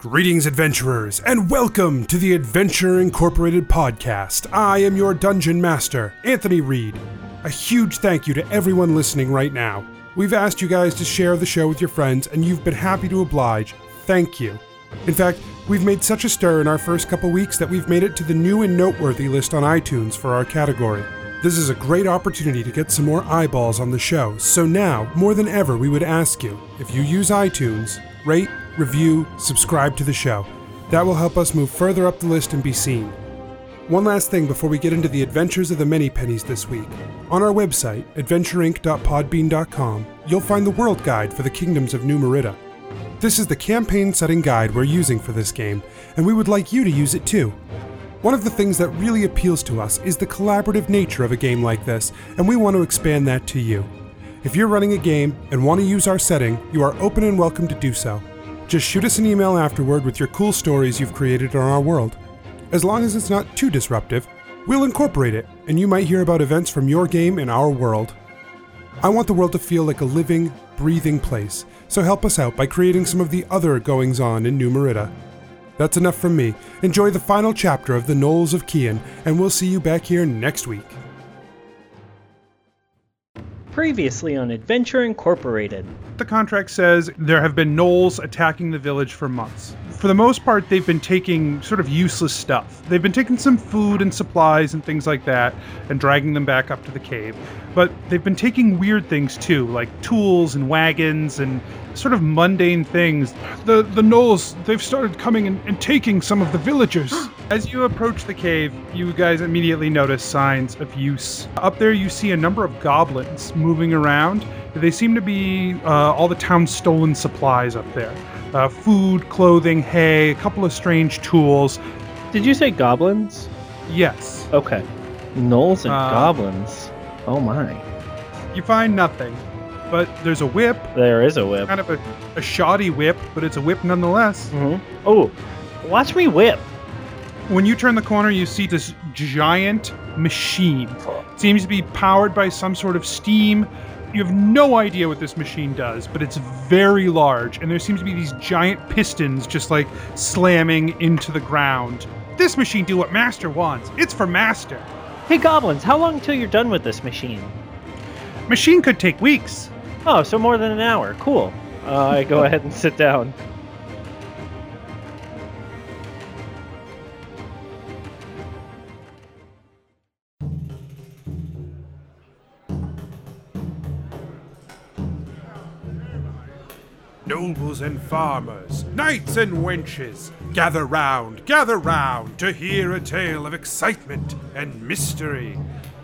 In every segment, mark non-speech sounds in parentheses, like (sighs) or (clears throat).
Greetings, adventurers, and welcome to the Adventure Incorporated podcast. I am your dungeon master, Anthony Reed. A huge thank you to everyone listening right now. We've asked you guys to share the show with your friends, and you've been happy to oblige. Thank you. In fact, we've made such a stir in our first couple weeks that we've made it to the new and noteworthy list on iTunes for our category. This is a great opportunity to get some more eyeballs on the show, so now, more than ever, we would ask you if you use iTunes, rate, review, subscribe to the show. That will help us move further up the list and be seen. One last thing before we get into the adventures of the many pennies this week. On our website, adventureinc.podbean.com, you'll find the world guide for the kingdoms of New Merida. This is the campaign setting guide we're using for this game, and we would like you to use it too. One of the things that really appeals to us is the collaborative nature of a game like this, and we want to expand that to you. If you're running a game and want to use our setting, you are open and welcome to do so. Just shoot us an email afterward with your cool stories you've created on our world. As long as it's not too disruptive, we'll incorporate it, and you might hear about events from your game in our world. I want the world to feel like a living, breathing place, so help us out by creating some of the other goings on in New Merida. That's enough from me. Enjoy the final chapter of The Gnolls of Kian, and we'll see you back here next week. Previously on Adventure Incorporated. The contract says there have been gnolls attacking the village for months. For the most part, they've been taking sort of useless stuff. They've been taking some food and supplies and things like that and dragging them back up to the cave. But they've been taking weird things too, like tools and wagons and sort of mundane things. The the gnolls, they've started coming and, and taking some of the villagers. (gasps) As you approach the cave, you guys immediately notice signs of use. Up there, you see a number of goblins moving around. They seem to be uh, all the town's stolen supplies up there uh, food, clothing, hay, a couple of strange tools. Did you say goblins? Yes. Okay. Gnolls and Uh, goblins. Oh my. You find nothing, but there's a whip, There is a whip. kind of a, a shoddy whip, but it's a whip nonetheless. hmm Oh, watch me whip. When you turn the corner, you see this giant machine. It seems to be powered by some sort of steam. You have no idea what this machine does, but it's very large, and there seems to be these giant pistons just like slamming into the ground. This machine do what Master wants. It's for Master. Hey goblins, how long till you're done with this machine? Machine could take weeks. Oh, so more than an hour. Cool. Uh, I go ahead and sit down. Nobles and farmers, knights and wenches, gather round, gather round to hear a tale of excitement and mystery.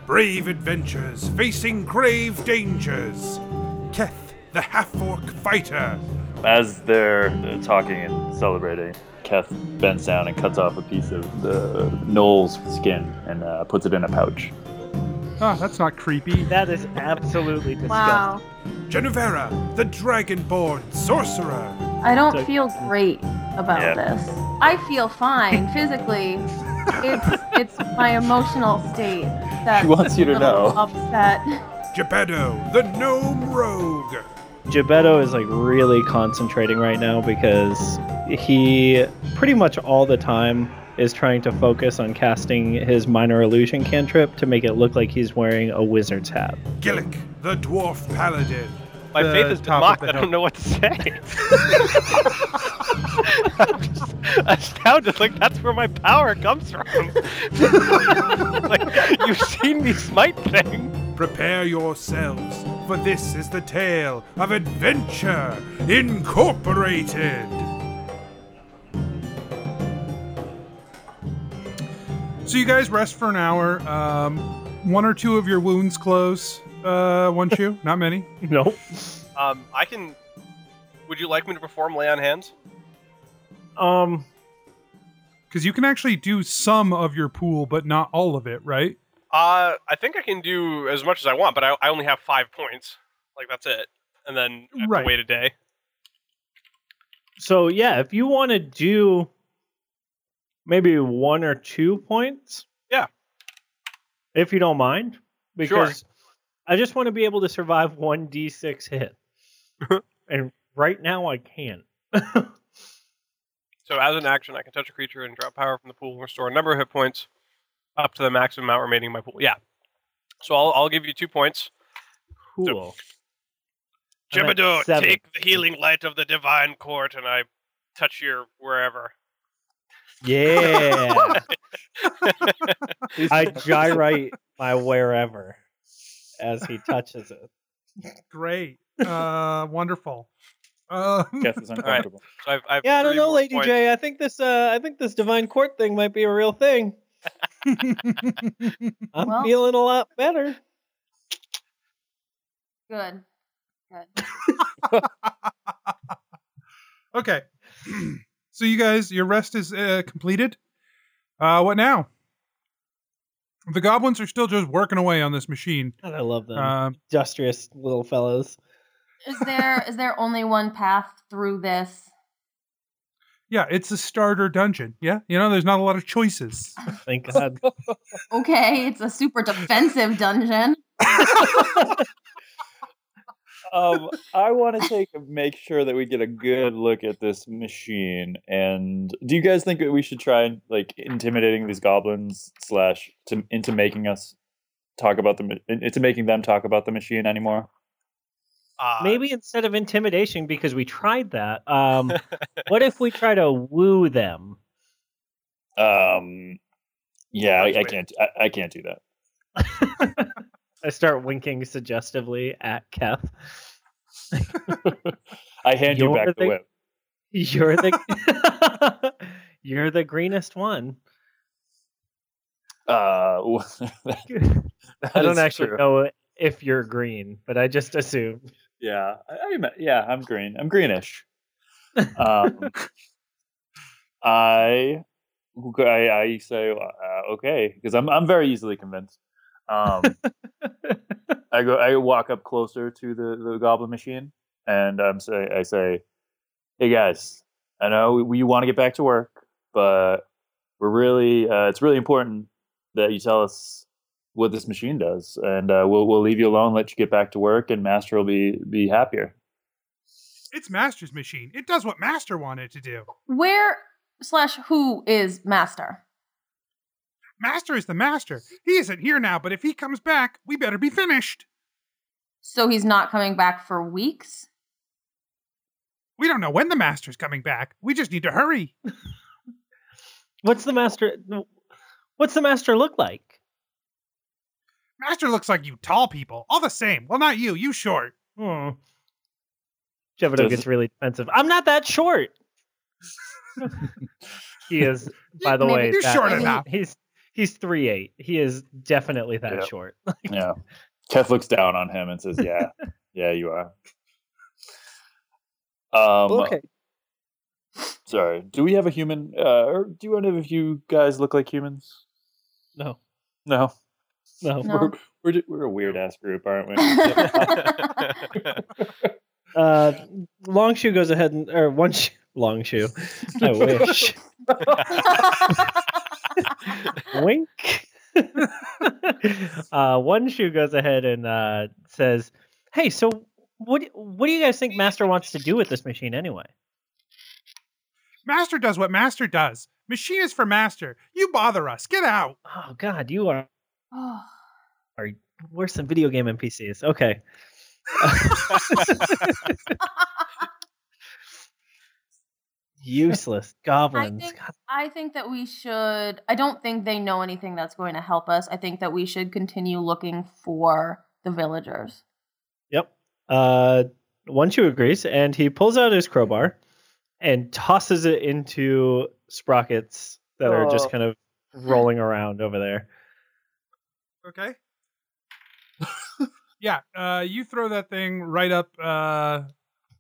Brave adventures facing grave dangers. Keth, the half orc fighter. As they're uh, talking and celebrating, Keth bends down and cuts off a piece of the Gnoll's skin and uh, puts it in a pouch. Ah, that's not creepy. That is absolutely disgusting. Wow. Genevera, the dragonborn sorcerer. I don't So- feel great about Yeah. this. I feel fine (laughs) physically. It's it's my emotional state that She wants you to know. upset. Geppetto, the gnome rogue. Geppetto is like really concentrating right now because he pretty much all the time is trying to focus on casting his minor illusion cantrip to make it look like he's wearing a wizard's hat. Gillick, the dwarf paladin. My The faith has been top of mocked. I don't know what to say. (laughs) (laughs) I'm just astounded. Like that's where my power comes from. (laughs) like you've seen me smite things. Prepare yourselves, for this is the tale of Adventure Incorporated. So you guys rest for an hour. Um, one or two of your wounds close. Uh, one shoe, (laughs) not many. Nope. Um, I can. Would you like me to perform lay on hands? Um, Because you can actually do some of your pool, but not all of it, right? Uh, I think I can do as much as I want, but I, I only have five points. Like that's it, and then I have Right. to wait a day. so yeah, if you want to do maybe one or two points, Yeah. if you don't mind, because I just want to be able to survive one d6 hit, (laughs) and right now I can't. (laughs) So as an action, I can touch a creature and drop power from the pool and restore a number of hit points up to the maximum amount remaining in my pool. Yeah. So I'll, I'll give you two points. Cool. I'm Jebediah, take the healing light of the divine court, and I touch your wherever. Yeah. (laughs) (laughs) I gyrate my wherever as he touches it. Great. Uh, (laughs) wonderful. Uh, Keth is uncomfortable. So I've, I've Yeah, I don't know, Lady points. J. I think this uh I think this divine court thing might be a real thing. I'm Well- feeling a lot better. Good. Good. (laughs) okay. (clears throat) so you guys, your rest is uh, completed. Uh, what now? The goblins are still just working away on this machine. God, I love them. Um, Industrious little fellows. Is there is there only one path through this? Yeah, it's a starter dungeon. Yeah, you know, there's not a lot of choices. (laughs) Thank (laughs) God. Okay, it's a super defensive dungeon. (laughs) um, I want to take make sure that we get a good look at this machine. And do you guys think that we should try and like intimidating these goblins slash to, into making us talk about the ma- into making them talk about the machine anymore? Uh, Maybe instead of intimidation, because we tried that. Um, (laughs) what if we try to woo them? Um, yeah, I, I can't. I, I can't do that. (laughs) I start winking suggestively at Keth. I hand you You're back the the- whip. You're the (laughs) you're the greenest one. Uh, I don't actually know if you're green, but I just assumed. Yeah, I, I'm, yeah, I'm green. I'm greenish. Um, (laughs) I, I, I say uh, okay because I'm I'm very easily convinced. Um, (laughs) I go, I walk up closer to the, the goblin machine, and I'm say, I say, "Hey guys, I know we, we want to get back to work, but we're really, uh, it's really important that you tell us what this machine does, and uh, we'll we'll leave you alone, let you get back to work, and Master will be be happier." It's Master's machine. It does what Master wanted to do. Where slash who is master? Master is the master. He isn't here now, but if he comes back, we better be finished. So he's not coming back for weeks? We don't know when the master's coming back. We just need to hurry. (laughs) What's the master? What's the master look like? Master looks like you tall people. All the same. Well, not you. You short. Hmm. Jebediah Does- gets really defensive. I'm not that short. (laughs) he is, (laughs) by the Maybe way, you're that- short enough. He's he's three eight. He is definitely that Yeah. short. (laughs) Yeah. Keth looks down on him and says, "Yeah, yeah, you are." Um, okay. Sorry. Do we have a human? Uh, or do any of you guys look like humans? No, No. No. (laughs) No. We're we're, ju- we're a weird ass group, aren't we? (laughs) (laughs) Uh, Longshoe goes ahead and or one shoe, long shoe. I wish. Wink. uh, one shoe goes ahead and uh, says, "Hey, so what? What do you guys think Master wants to do with this machine anyway?" Master does what Master does. Machine is for Master. You bother us. Get out. Oh God, you are Oh, are worse than video game NPCs. Okay. (laughs) Useless goblins. think- I think that we should. I don't think they know anything that's going to help us. I think that we should continue looking for the villagers. Yep. Uh, one shoe agrees, and he pulls out his crowbar and tosses it into sprockets that are just Oh. kind of (laughs) rolling around over there. Okay. (laughs) yeah, uh, you throw that thing right up. Uh,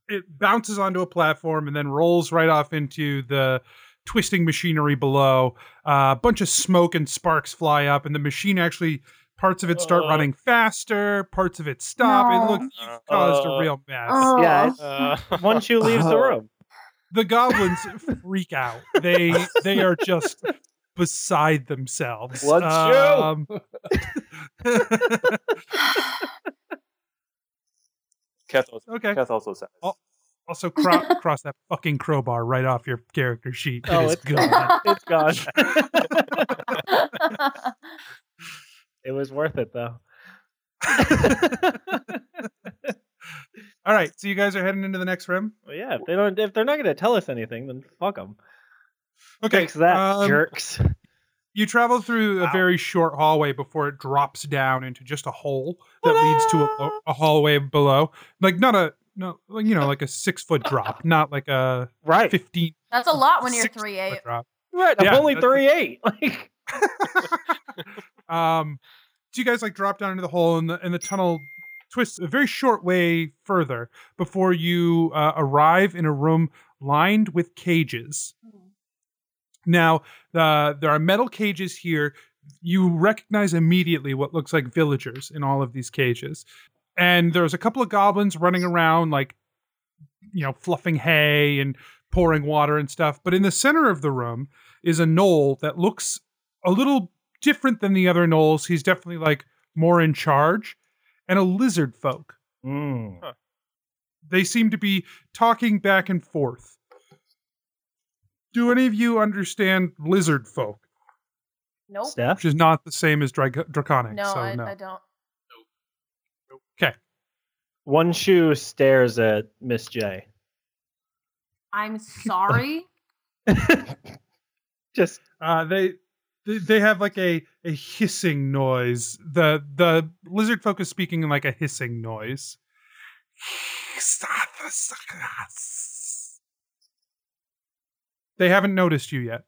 it bounces onto a platform and then rolls right off into the twisting machinery below. Uh, a bunch of smoke and sparks fly up, and the machine actually parts of it start Uh. running faster, parts of it stop. No. It looks you caused Uh. a real mess. Yeah, it's- (laughs) Uh, one shoe leaves the (laughs) room. the goblins freak out. They they are just beside themselves. One Um, (laughs) Keth also, okay. Keth also says, Oh. Also, cro- (laughs) cross that fucking crowbar right off your character sheet. It oh, is it's gone. gone. (laughs) it's gone. it was worth it though. All right, so you guys are heading into the next room. well, yeah, if they don't, if they're not going to tell us anything, then fuck them. Okay, Thanks that um, jerks. You travel through a very short hallway before it drops down into just a hole that leads to a, a hallway below. Like not a no, you know, like a six foot drop, (laughs) not like a Right, fifteen. That's a lot when you're six three eight. drop. right. I'm Yeah, only that's- three eight. (laughs) Like, (laughs) Um, so you guys like drop down into the hole, and the and the tunnel twists a very short way further before you uh, arrive in a room lined with cages. Now, uh, there are metal cages here. You recognize immediately what looks like villagers in all of these cages. And there's a couple of goblins running around, like, you know, fluffing hay and pouring water and stuff. But in the center of the room is a gnoll that looks a little different than the other gnolls. He's definitely like more in charge. And a lizard folk. mm. They seem to be talking back and forth. Do any of you understand lizard folk? Nope. Steph, Which is not the same as Drac- draconic. No, so I, no. I don't. Okay. one shoe stares at Miss J. I'm (laughs) sorry. (laughs) Just Uh, they they- they have like a, a hissing noise. The the lizard folk is speaking in like a hissing noise. They haven't noticed you yet.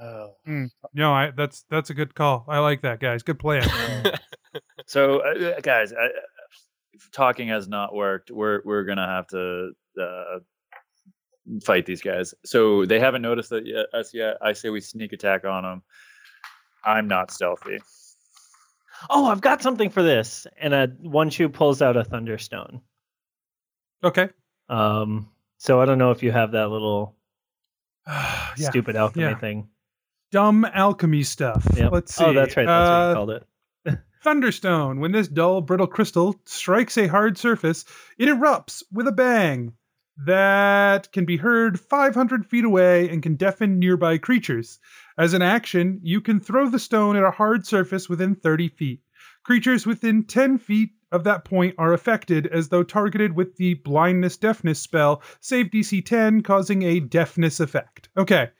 Oh. No, I that's that's a good call. I like that, guys. Good plan. (laughs) So, uh, uh, guys, I, talking has not worked. We're we're gonna have to uh, fight these guys. So they haven't noticed that yet, us yet. I say we sneak attack on them. I'm not stealthy. oh, I've got something for this. And a one shoe pulls out a thunderstone. okay. Um, so I don't know if you have that little (sighs) yeah. stupid alchemy yeah. thing. Dumb alchemy stuff. Yep. Let's see. Oh, that's right. That's what Uh, you called it. (laughs) Thunderstone. When this dull, brittle crystal strikes a hard surface, it erupts with a bang that can be heard 500 feet away and can deafen nearby creatures. As an action, you can throw the stone at a hard surface within 30 feet. Creatures within 10 feet of that point are affected as though targeted with the blindness deafness spell, save DC 10, causing a deafness effect. Okay,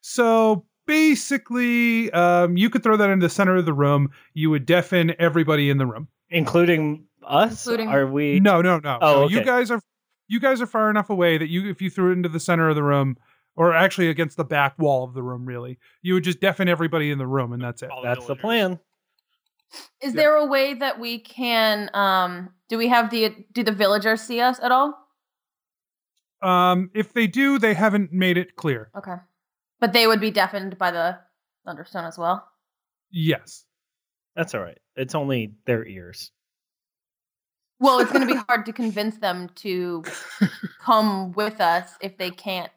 so basically, um, you could throw that in the center of the room. You would deafen everybody in the room. Including us? Including- Are we? No, no, no. Oh, no. You guys are you guys are far enough away that you if you threw it into the center of the room, or actually against the back wall of the room, really, you would just deafen everybody in the room, and that's it. All That's the villagers. plan. Is Yeah. there a way that we can um do we have the do the villagers see us at all? Um, if they do, they haven't made it clear. Okay. But they would be deafened by the thunderstone as well. Yes. That's all right. It's only their ears. Well, it's going to be (laughs) hard to convince them to come with us if they can't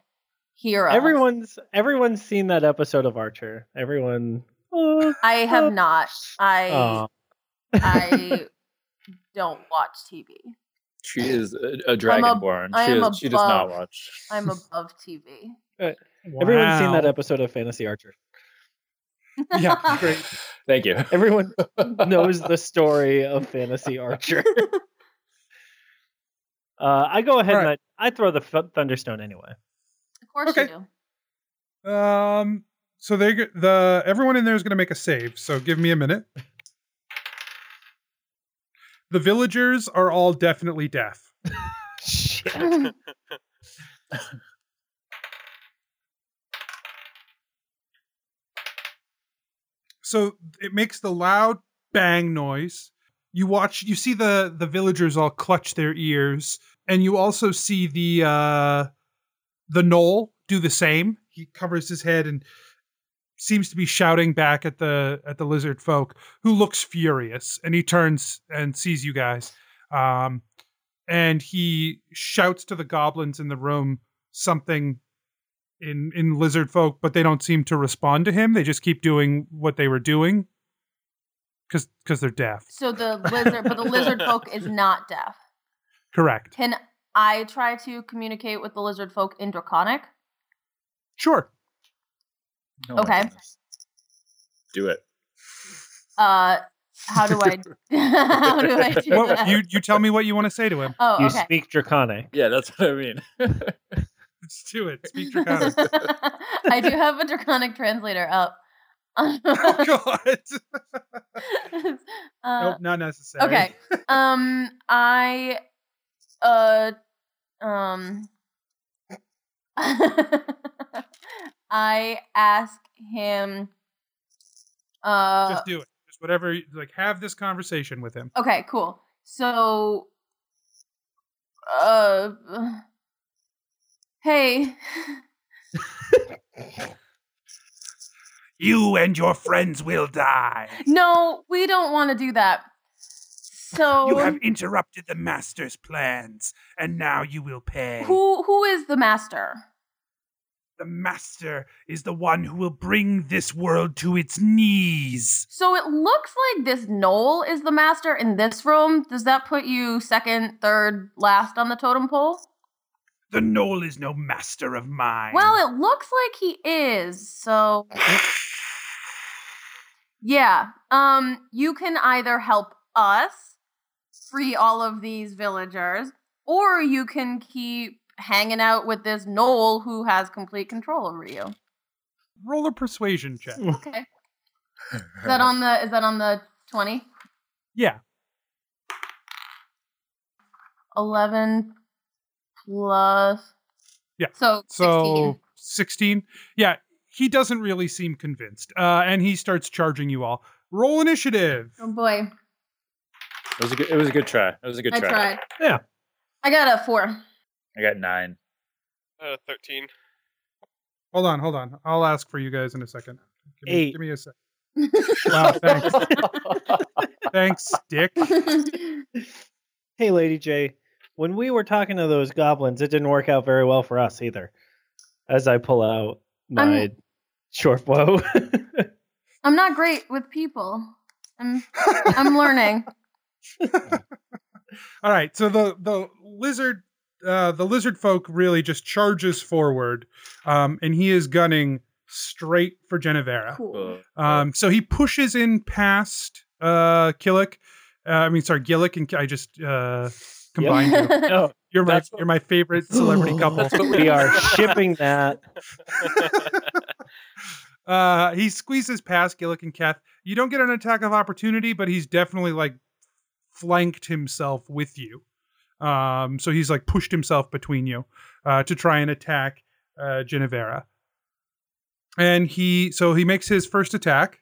hear us. Everyone's everyone's seen that episode of Archer. Everyone. Oh, I have not. I aw. (laughs) I don't watch TV. She is a, a dragonborn. I she, am is, she does not above- watch. I'm (laughs) above TV. Everyone's seen that episode of Fantasy Archer. Yeah, great. (laughs) Thank you. Everyone knows the story of Fantasy Archer. uh, I go ahead All and I, I throw the th- Thunderstone anyway. Of course Okay. you do. Um, so they the everyone in there is going to make a save. So give me a minute. The villagers are all definitely deaf. (laughs) Shit. (laughs) so it makes the loud bang noise you watch you see the the villagers all clutch their ears and you also see the uh the gnoll do the same he covers his head and seems to be shouting back at the at the lizard folk who looks furious and he turns and sees you guys um and he shouts to the goblins in the room something in in lizard folk but they don't seem to respond to him they just keep doing what they were doing because because they're deaf So the lizard, but the lizard folk is not deaf. Correct. Can I try to communicate with the lizard folk in Draconic? Sure. My Okay. goodness. Do it. Uh, how do I? (laughs) (laughs) how do I do Well, that? you you tell me what you want to say to him. oh, You okay. speak Draconic. Yeah, that's what I mean. (laughs) Let's do it. Speak Draconic. I do have a Draconic translator up. oh God. uh, nope, not necessary. okay. Um, I, uh, um, I ask him. Uh, Just do it. Just whatever. Like, have this conversation with him. Okay, cool. So, uh, hey, (laughs) You and your friends will die. no, we don't want to do that. So, You have interrupted the master's plans, and now you will pay. who who is the master? The master is the one who will bring this world to its knees. So it looks like this Gnoll is the master in this room. Does that put you second, third, last on the totem pole? The Gnoll is no master of mine. Well, it looks like he is. So (sighs) yeah, um, you can either help us free all of these villagers, or you can keep hanging out with this Noel who has complete control over you. roll a persuasion check. Okay. Is that on the is that on the twenty? yeah. Eleven plus Yeah, So So 16. 16. Yeah, he doesn't really seem convinced. Uh, and he starts charging you all. Roll initiative. Oh boy. It was a good. It was a good try. It was a good I try. tried. Yeah. I got a four. I got nine. Uh, 13. Hold on, hold on. I'll ask for you guys in a second. Give me, Eight. give me a sec. (laughs) Wow, thanks. Thanks, Dick. (laughs) Hey, Lady J. When we were talking to those goblins, it didn't work out very well for us either. As I pull out my I'm- short bow. (laughs) I'm not great with people. I'm I'm learning. All right, so the the lizard uh, the lizard folk really just charges forward, um, and he is gunning straight for Genevera. Cool. Uh, Um, so he pushes in past uh, Killick. Uh, I mean, sorry, Gillick and I just uh, combined you. (laughs) no, You're my what- you're my favorite celebrity (laughs) couple. we are shipping that. (laughs) Uh, he squeezes past Gillick and Keth. You don't get an attack of opportunity, but he's definitely like flanked himself with you. Um, so he's like pushed himself between you uh, to try and attack uh, Genevera. And he so he makes his first attack,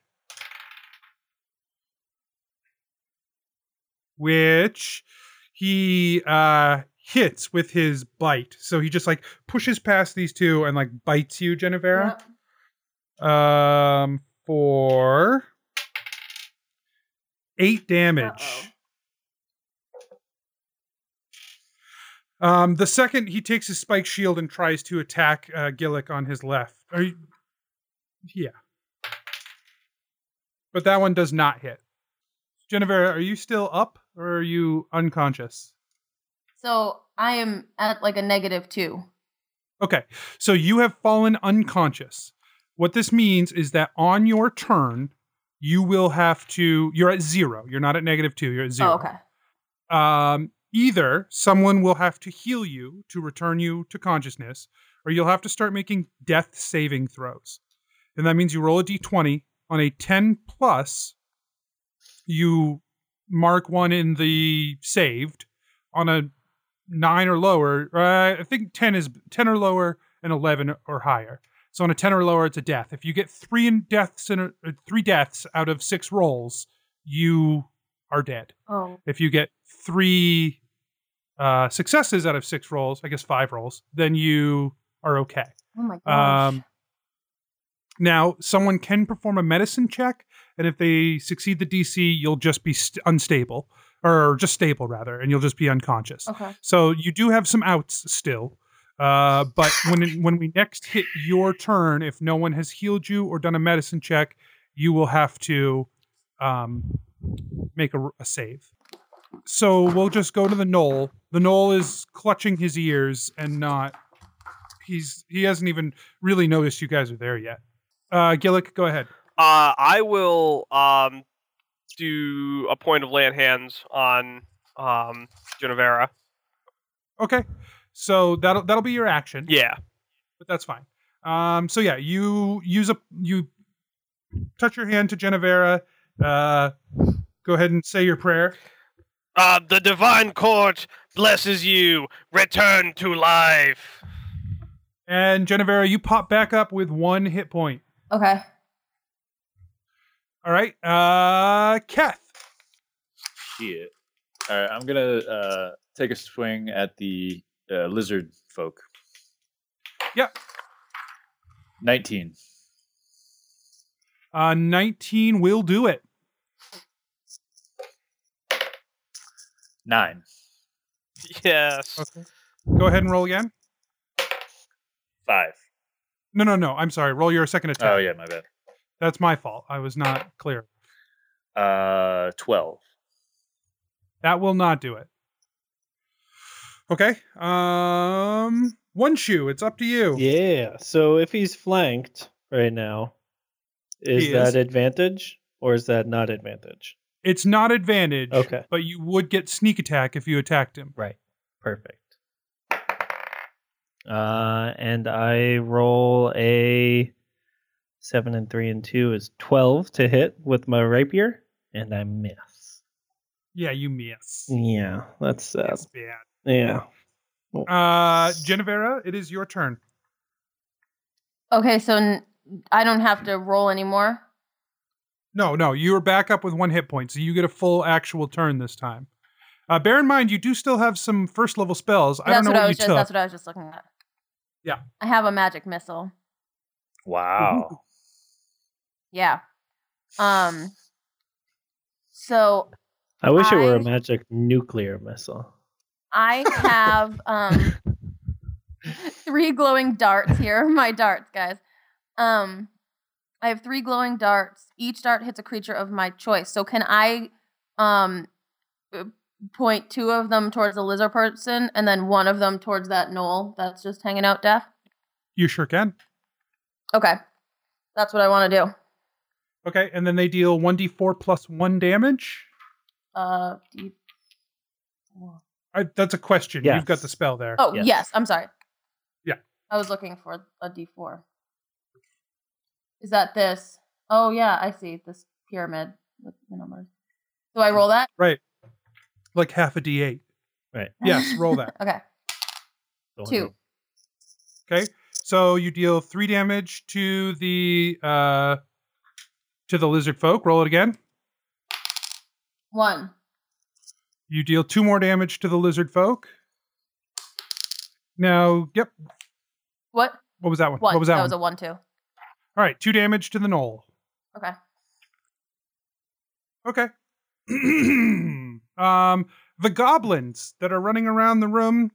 which he uh, hits with his bite. So he just like pushes past these two and like bites you, Genevera Yep. um for eight damage Uh-oh. Um the second he takes his spike shield and tries to attack uh gillick on his left are you yeah but that one does not hit jennifer are you still up or are you unconscious So I am at like a negative two. Okay, so you have fallen unconscious. What this means is that on your turn, you will have to. You're at zero. You're not at negative two. You're at zero. Oh, okay. Um, either someone will have to heal you to return you to consciousness, or you'll have to start making death saving throws. And that means you roll a d20 on a 10 plus. You mark one in the saved on a nine or lower. Uh, I think 10 is 10 or lower and 11 or higher. So on a 10 or lower, it's a death. If you get three in deaths in a, uh, three deaths out of six rolls, you are dead. Oh. If you get three uh, successes out of six rolls, I guess five rolls, then you are okay. Oh my gosh. Um, now, someone can perform a medicine check, and if they succeed the DC, you'll just be st- unstable, or just stable rather, and you'll just be unconscious. okay. So you do have some outs still. Uh, but when it, when we next hit your turn, if no one has healed you or done a medicine check, you will have to um, make a, a save. So we'll just go to the gnoll. The gnoll is clutching his ears and not. He's he hasn't even really noticed you guys are there yet. Uh, Gillick, go ahead. Uh, I will um, do a point of land hands on um, Genevera. Okay, so that'll that'll be your action. Yeah. but that's fine. Um, so yeah, you use a you touch your hand to Genevera. Uh, go ahead and say your prayer. Uh, the divine court blesses you. Return to life. And Genevera, you pop back up with one hit point. Okay. All right, uh, Keth. Shit. All right, I'm gonna uh, take a swing at the uh, lizard folk. Yep. Nineteen. Uh, 19 will do it. Nine. Yes. Okay. Go ahead and roll again. Five. No, no, no. I'm sorry. Roll your second attack. Oh yeah, my bad. That's my fault. I was not clear. Uh, twelve. That will not do it. Okay. Um, one shoe. It's up to you. Yeah. So if he's flanked right now, is He that is. advantage or is that not advantage? It's not advantage. Okay. But you would get sneak attack if you attacked him. Right. Perfect. Uh, and I roll a seven and three and two is twelve to hit with my rapier, and I miss. Yeah, you miss. Yeah, that's sad. That's bad. Yeah. Uh, Genevera, it is your turn. Okay, so n- I don't have to roll anymore. No, no, you are back up with one hit point, so you get a full actual turn this time. Uh, bear in mind, you do still have some first level spells. I don't know what what, I was you just. took. That's what I was just looking at. Yeah. I have a magic missile. Wow. (laughs) Yeah. Um. So I wish it were a magic nuclear missile. I have um (laughs) three glowing darts here. (laughs) My darts, guys. Um, I have three glowing darts. Each dart hits a creature of my choice. So can I um uh, point two of them towards the lizard person and then one of them towards that gnoll that's just hanging out deaf? You sure can. Okay, that's what I want to do. Okay, and then they deal 1d4 plus 1 damage. Uh, D- I, that's a question. You've got the spell there. oh Yes. yes, I'm sorry. Yeah. I was looking for a D4. Is that this? Oh yeah, I see this pyramid with the numbers. Do I roll that? Right. Like half a d8. Right. Yes, roll that. (laughs) okay. The one Two. Okay. So you deal 3 damage to the uh to the lizard folk. Roll it again. One. You deal 2 more damage to the lizard folk. Now, yep. What? What was that one? One. What was that, that one? was a one two. All right, 2 damage to the gnoll. Okay. Okay. (clears throat) um, the goblins that are running around the room,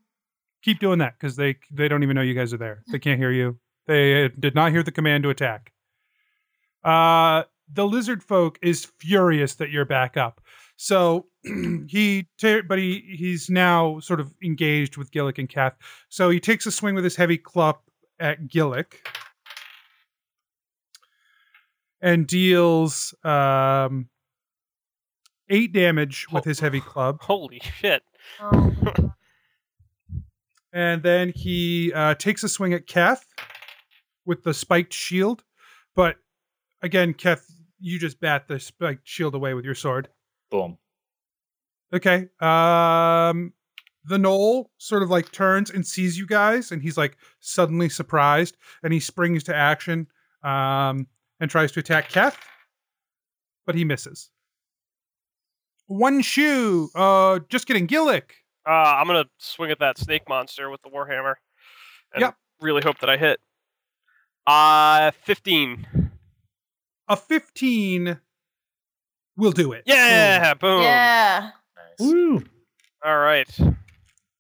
keep doing that because they they don't even know you guys are there. They can't hear you. They did not hear the command to attack. Uh, the lizard folk is furious that you're back up. So (clears throat) he, ta- but he he's now sort of engaged with Gillick and Kath. So he takes a swing with his heavy club at Gillick and deals um, eight damage with his heavy club. Holy shit. Oh, (laughs) And then he uh, takes a swing at Keth with the spiked shield. But again, Keth, you just bat the spiked shield away with your sword. Boom. Okay. Um, the gnoll sort of like turns and sees you guys, and he's like suddenly surprised, and he springs to action um, and tries to attack Keth, but he misses. One shoe. Uh, just kidding. Gillick. Uh, I'm gonna swing at that snake monster with the warhammer. And Yep. Really hope that I hit. Uh, 15. A 15 will do it. Yeah, boom. yeah. Nice. Woo! All right.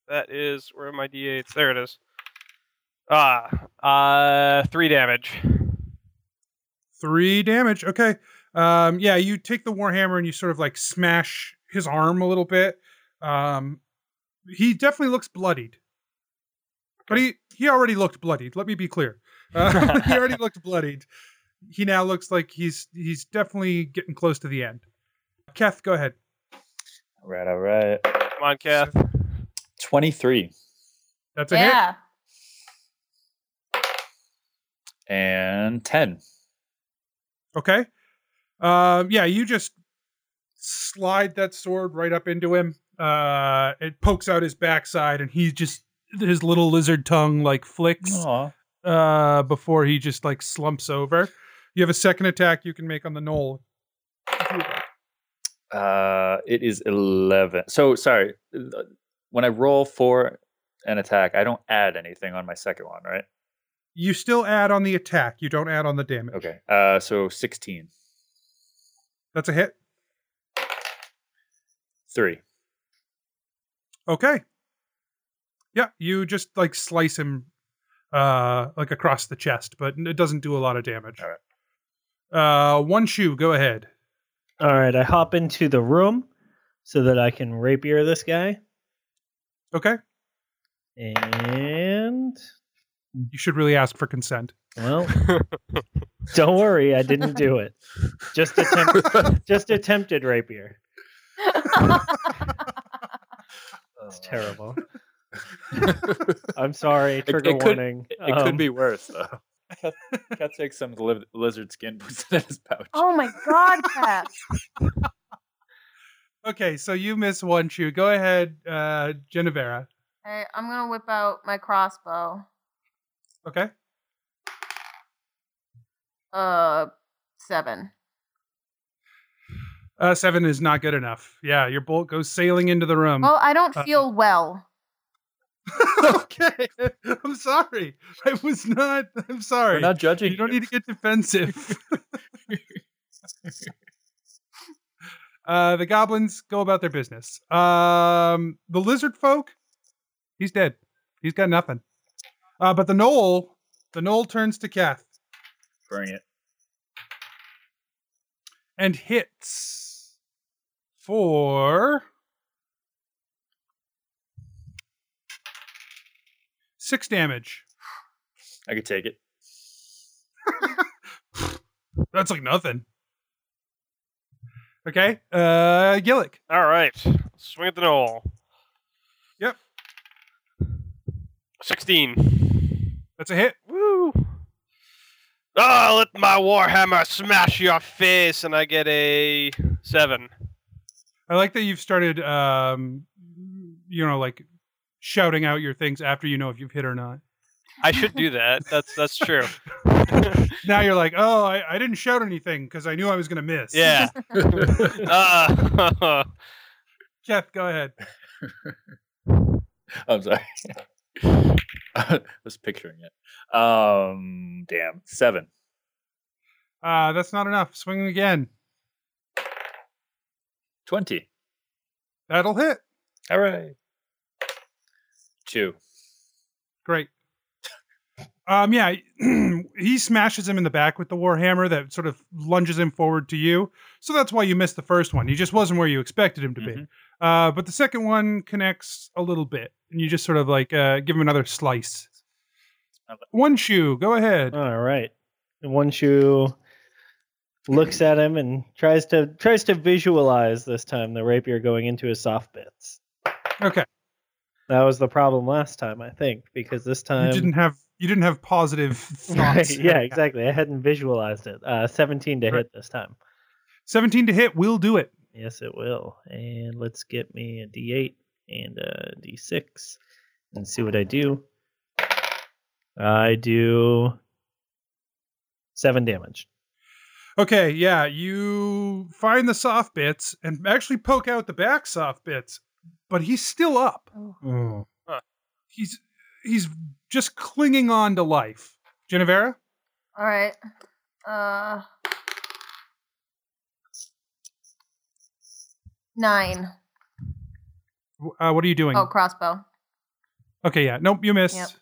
That is where are my d8s? There it is. Ah, uh, three damage. Three damage. Okay. Um, yeah, you take the warhammer and you sort of like smash his arm a little bit, Um, he definitely looks bloodied, but he he already looked bloodied. Let me be clear. Uh, (laughs) (laughs) he already looked bloodied. He now looks like he's he's definitely getting close to the end. Keth, go ahead. All right, all right. Come on, Kath. 23 That's a hit. Yeah. and 10. Okay. Um, yeah, you just slide that sword right up into him. Uh, it pokes out his backside, and he just his little lizard tongue like flicks uh, before he just like slumps over. You have a second attack you can make on the gnoll. Uh, it is 11. So, sorry. uh, When I roll for an attack, I don't add anything on my second one, right? You still add on the attack. You don't add on the damage. Okay. Uh, so 16. That's a hit. 3. Okay. Yeah, you just like slice him uh like across the chest, but it doesn't do a lot of damage. All Uh one shoe, go ahead. All right, I hop into the room so that I can rapier this guy. Okay. And You should really ask for consent. well, don't worry, I didn't do it. Just attempt, just attempted rapier. It's terrible. I'm sorry. Trigger it could- warning. It could Um, be worse, though. Cat, Cat takes some li- lizard skin, puts it in his pouch. oh my god, Cat. Okay, so you miss one shoe. Go ahead, uh Genevera. Hey, I'm gonna whip out my crossbow. Okay. Uh, seven. Uh seven is not good enough. Yeah, your bolt goes sailing into the room. Well, I don't uh, feel well. (laughs) okay. I'm sorry. I was not I'm sorry. We're not judging. you don't need to get defensive. (laughs) uh, the goblins go about their business. Um, the lizard folk, he's dead. He's got nothing. Uh, but the gnoll, the gnoll turns to Kath Bring it. and hits for six damage. I could take it. (laughs) That's like nothing. Okay, uh, Gillick. All right. Swing at the gnoll. Yep. 16. That's a hit. Woo. Oh, let my warhammer smash your face, and I get a seven. I like that you've started, um, you know, like shouting out your things after you know if you've hit or not. I should do that. That's that's true. (laughs) Now you're like, oh, I, I didn't shout anything because I knew I was going to miss. yeah. (laughs) Uh, (laughs) Jeff, go ahead. I'm sorry. (laughs) I was picturing it. Um, damn. Seven. Uh, that's not enough. Swing again. 20. That'll hit. All right. Two. Great. (laughs) Um, yeah, (clears throat) he smashes him in the back with the warhammer that sort of lunges him forward to you. So that's why you missed the first one. He just wasn't where you expected him to be. Mhm. Uh, but the second one connects a little bit, and you just sort of like uh, give him another slice. One shoe, go ahead. All right. One shoe looks at him and tries to tries to visualize this time the rapier going into his soft bits. Okay, That was the problem last time, I think, because this time you didn't have you didn't have positive (laughs) thoughts. Right, yeah, exactly. I hadn't visualized it. Uh, 17 to Right. hit this time. Seventeen to hit will do it. Yes, it will. And let's get me a D8 and a D6 and see what I do. I do seven damage. Okay, yeah, you find the soft bits and actually poke out the back soft bits, but he's still up. Oh. He's he's just clinging on to life. Genevera? All right. Uh, nine. W- Uh, what are you doing? Oh, crossbow. Okay, yeah. Nope, you missed.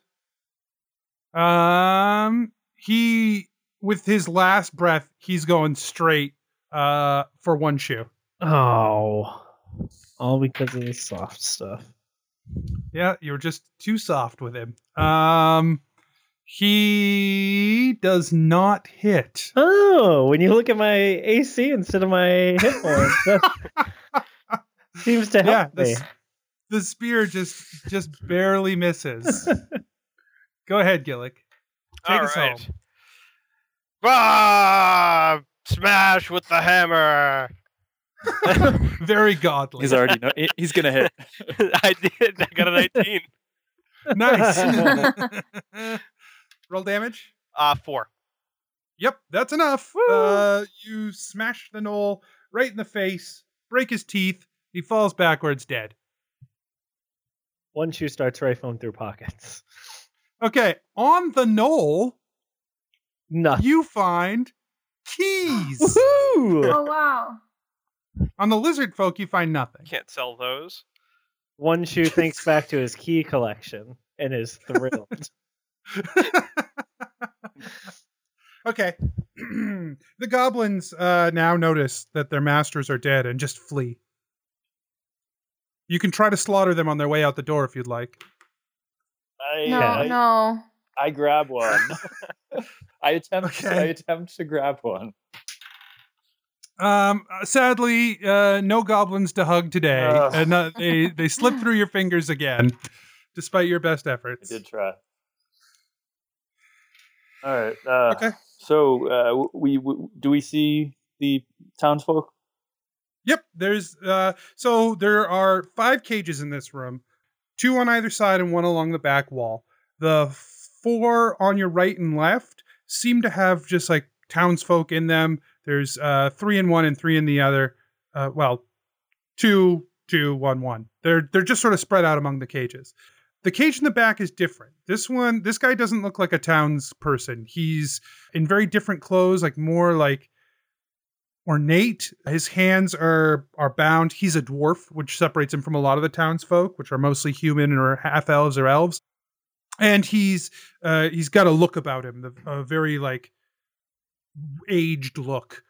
Um he with his last breath, he's going straight uh for one shoe. Oh. All because of the soft stuff. Yeah, you're just too soft with him. Um, he does not hit. Oh, when you look at my AC instead of my hit (laughs) points, that (laughs) seems to Yeah, help me. This- The spear just just (laughs) barely misses. (laughs) Go ahead, Gillick. Take All us right. home. Ah, smash with the hammer. (laughs) Very godly. He's already know, he- he's gonna hit. I did. I got a 19. nice. Roll damage. Uh, four. Yep, that's enough. Uh, you smash the gnoll right in the face, break his teeth. He falls backwards, dead. One shoe starts rifling through pockets. Okay, on the gnoll, Nothing. you find keys. (gasps) Woohoo! oh wow. on the lizard folk, you find nothing. Can't sell those. One shoe (laughs) thinks back to his key collection and is thrilled. (laughs) okay. (clears throat) the goblins uh, now notice that their masters are dead and just flee. You can try to slaughter them on their way out the door if you'd like. I, No, I, no. I grab one. (laughs) I attempt. Okay. I attempt to grab one. Um, uh, sadly, uh, no goblins to hug today, Ugh. and uh, they they slip through your fingers again, despite your best efforts. I did try. All right. Uh, Okay. So, uh, we, we do we see the townsfolk? Yep, there's uh so there are five cages in this room, two on either side and one along the back wall. The four on your right and left seem to have just like townsfolk in them. There's uh three in one and three in the other. Uh well, two, two, one, one. They're they're just sort of spread out among the cages. The cage in the back is different. This one, this guy doesn't look like a townsperson. He's in very different clothes, like more like ornate. His hands are are bound. He's a dwarf, which separates him from a lot of the townsfolk, which are mostly human or half elves or elves. And he's uh, he's got a look about him, a very like aged look.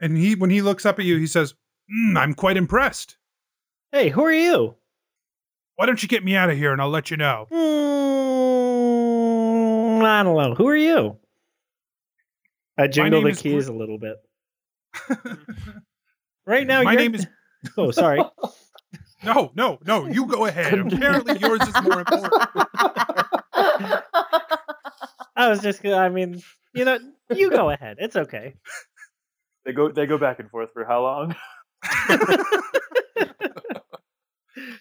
And he when he looks up at you, he says, "Mm, "I'm quite impressed. hey, who are you? Why don't you get me out of here, and I'll let you know." Mm, I don't know. Who are you? I jingle the keys a little bit. (laughs) Right now, My you're- name is (laughs) Oh, sorry. (laughs) no, no, no. You go ahead. Apparently, yours is more important. I was just. gonna- I mean, you know, you go ahead. It's okay. They go. They go back and forth for how long?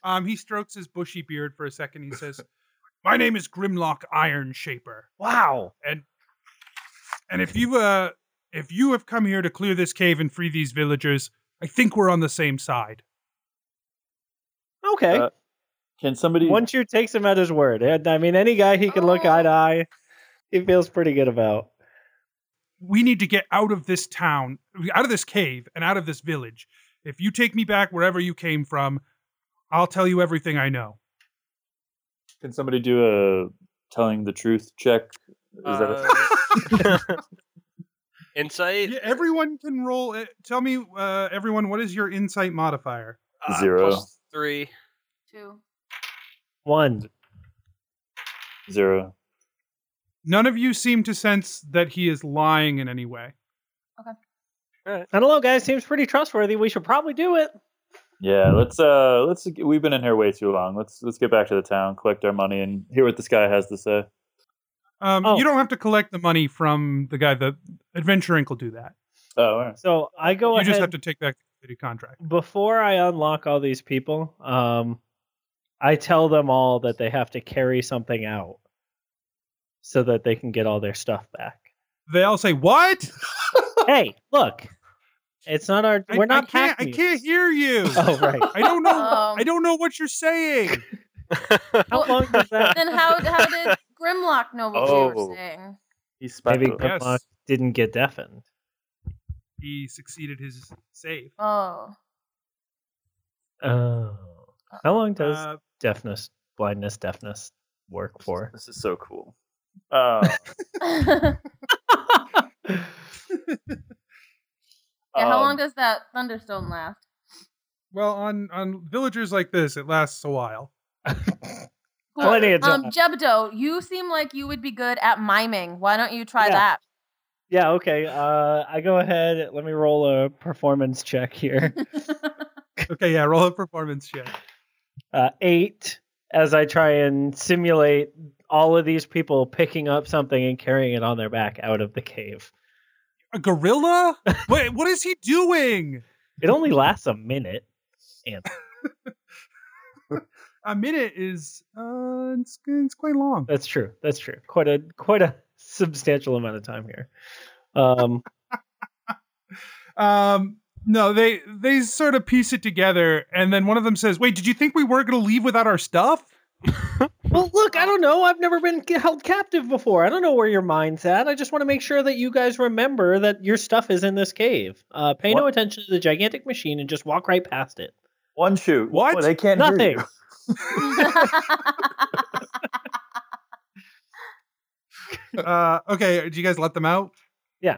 Um, he strokes his bushy beard for a second. He says, "My name is Grimlock Iron Shaper, Wow. and and if you uh if you have come here to clear this cave and free these villagers, I think we're on the same side." Okay. Uh, Can somebody? Once you takes him at his word, I mean, any guy he can look eye to eye, he feels pretty good about. We need to get out of this town, out of this cave, and out of this village. If you take me back wherever you came from, I'll tell you everything I know. Can somebody do a telling the truth check? Is that a, Uh, (laughs) (laughs) insight Yeah, everyone can roll. uh, Tell me, uh, everyone, what is your insight modifier? uh, Zero. plus three. Two. One. zero? None of you seem to sense that he is lying in any way. Okay. I don't know, guys. Seems pretty trustworthy. We should probably do it. Yeah. Let's. Uh. Let's. We've been in here way too long. Let's. Let's get back to the town, collect our money, and hear what this guy has to say. Um, Oh. You don't have to collect the money from the guy. The Adventure Inc. will do that. Oh. All right. So I go you ahead just have to take back the city contract. before I unlock all these people. Um, I tell them all that they have to carry something out so that they can get all their stuff back. They all say, "What? (laughs) hey, look, it's not our. I, we're not. I can't. I can't hear you. (laughs) Oh right. I don't know. (laughs) Um, I don't know what you're saying. How long does that? Then how how did Grimlock know what we Oh. were saying? He's Maybe special. Yes. Grimlock didn't get deafened. He succeeded his save. Oh. Oh. How long does Uh, deafness, blindness, deafness work for? This is so cool. Uh, (laughs) Yeah, how um, long does that thunderstone last? Well, on on villagers like this, it lasts a while. (laughs) Plenty of Um. Jebdo, you seem like you would be good at miming. Why don't you try Yeah. that? Yeah, okay. Uh, I go ahead. Let me roll a performance check here. (laughs) Okay, yeah, roll a performance check. Uh, eight, as I try and simulate all of these people picking up something and carrying it on their back out of the cave. A gorilla? Wait, what is he doing? It only lasts a minute. And (laughs) A minute is uh, it's, it's quite long. that's true. That's true. Quite a quite a substantial amount of time here. Um, (laughs) Um, no, they they sort of piece it together, and then one of them says, "Wait, did you think we were going to leave without our stuff?" (laughs) well, look, I don't know. I've never been held captive before. I don't know where your mind's at. I just want to make sure that you guys remember that your stuff is in this cave. Uh, pay no attention to the gigantic machine and just walk right past it. One shoot. What? Well, they can't hear Nothing. (laughs) you. uh, okay, do you guys let them out? Yeah.